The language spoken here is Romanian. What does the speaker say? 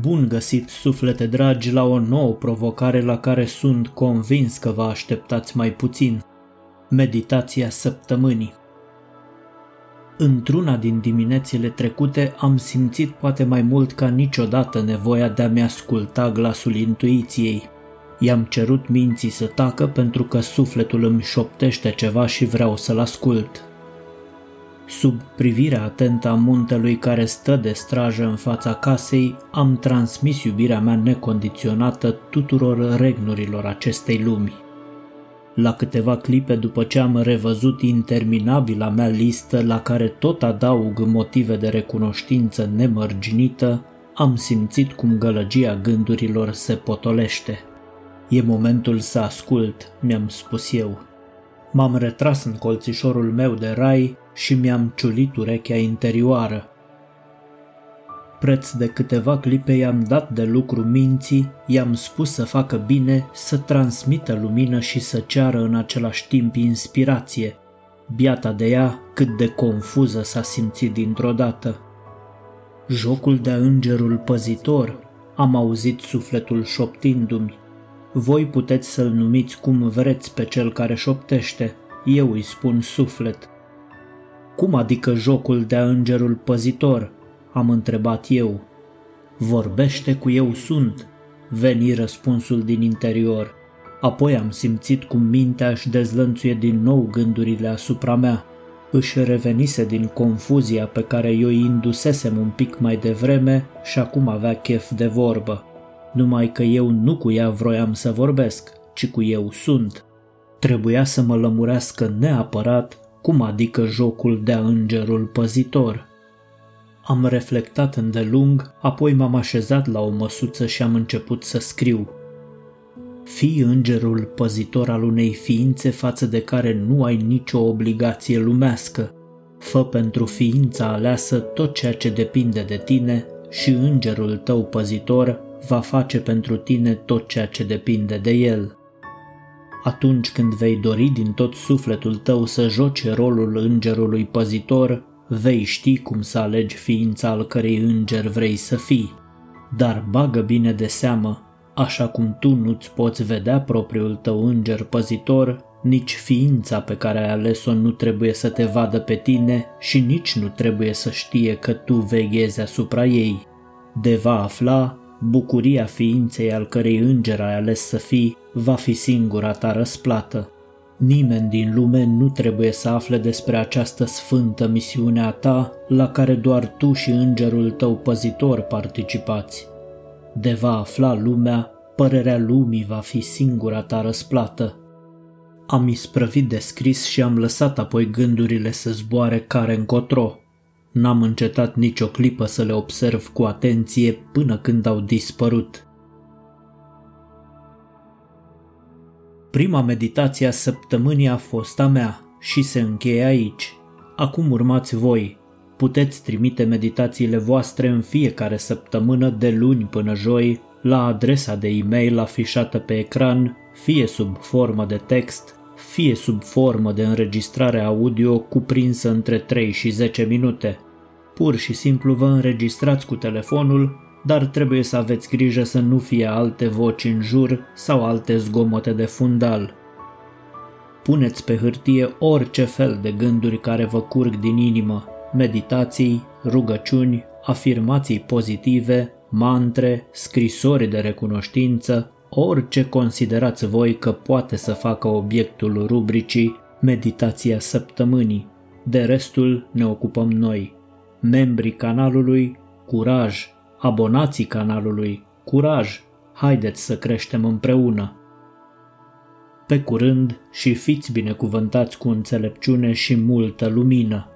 Bun găsit, suflete dragi, la o nouă provocare la care sunt convins că vă așteptați mai puțin. Meditația săptămânii. Într-una din diminețile trecute am simțit poate mai mult ca niciodată nevoia de a-mi asculta glasul intuiției. I-am cerut minții să tacă pentru că sufletul îmi șoptește ceva și vreau să-l ascult. Sub privirea atentă a muntelui care stă de strajă în fața casei, am transmis iubirea mea necondiționată tuturor regnurilor acestei lumi. La câteva clipe după ce am revăzut interminabila mea listă la care tot adaug motive de recunoștință nemărginită, am simțit cum gălăgia gândurilor se potolește. E momentul să ascult, mi-am spus eu. M-am retras în colțișorul meu de rai și mi-am ciulit urechea interioară. Preț de câteva clipe i-am dat de lucru minții, i-am spus să facă bine, să transmită lumină și să ceară în același timp inspirație. Biata de ea, cât de confuză s-a simțit dintr-o dată. Jocul de îngerul păzitor, am auzit sufletul șoptindu-mi. Voi puteți să-l numiți cum vreți pe cel care șoptește, eu îi spun suflet. Cum adică jocul de îngerul păzitor? Am întrebat eu. Vorbește cu eu sunt, veni răspunsul din interior. Apoi am simțit cum mintea își dezlănțuie din nou gândurile asupra mea. Își revenise din confuzia pe care eu îi indusesem un pic mai devreme și acum avea chef de vorbă. Numai că eu nu cu ea vroiam să vorbesc, ci cu eu sunt. Trebuia să mă lămurească neapărat cum adică jocul de îngerul păzitor. Am reflectat îndelung, apoi m-am așezat la o măsuță și am început să scriu. Fii îngerul păzitor al unei ființe față de care nu ai nicio obligație lumească. Fă pentru ființa aleasă tot ceea ce depinde de tine și îngerul tău păzitor va face pentru tine tot ceea ce depinde de el. Atunci când vei dori din tot sufletul tău să joci rolul îngerului păzitor, vei ști cum să alegi ființa al cărei înger vrei să fii. Dar bagă bine de seamă, așa cum tu nu-ți poți vedea propriul tău înger păzitor, nici ființa pe care ai ales-o nu trebuie să te vadă pe tine și nici nu trebuie să știe că tu veghezi asupra ei. De va afla, bucuria ființei al cărei înger ai ales să fii va fi singura ta răsplată. Nimeni din lume nu trebuie să afle despre această sfântă misiune a ta la care doar tu și îngerul tău păzitor participați. De va afla lumea, părerea lumii va fi singura ta răsplată. Am isprăvit de scris și am lăsat apoi gândurile să zboare care încotro. N-am încetat nicio clipă să le observ cu atenție până când au dispărut. Prima meditație a săptămânii a fost a mea și se încheie aici. Acum urmați voi. Puteți trimite meditațiile voastre în fiecare săptămână de luni până joi la adresa de e-mail afișată pe ecran, fie sub formă de text, fie sub formă de înregistrare audio cuprinsă între 3 și 10 minute. Pur și simplu vă înregistrați cu telefonul dar trebuie să aveți grijă să nu fie alte voci în jur sau alte zgomote de fundal. Puneți pe hârtie orice fel de gânduri care vă curg din inimă, meditații, rugăciuni, afirmații pozitive, mantre, scrisori de recunoștință, orice considerați voi că poate să facă obiectul rubricii Meditația săptămânii. De restul ne ocupăm noi. Membrii canalului, curaj, abonații canalului, curaj, haideți să creștem împreună. Pe curând și fiți binecuvântați cu înțelepciune și multă lumină.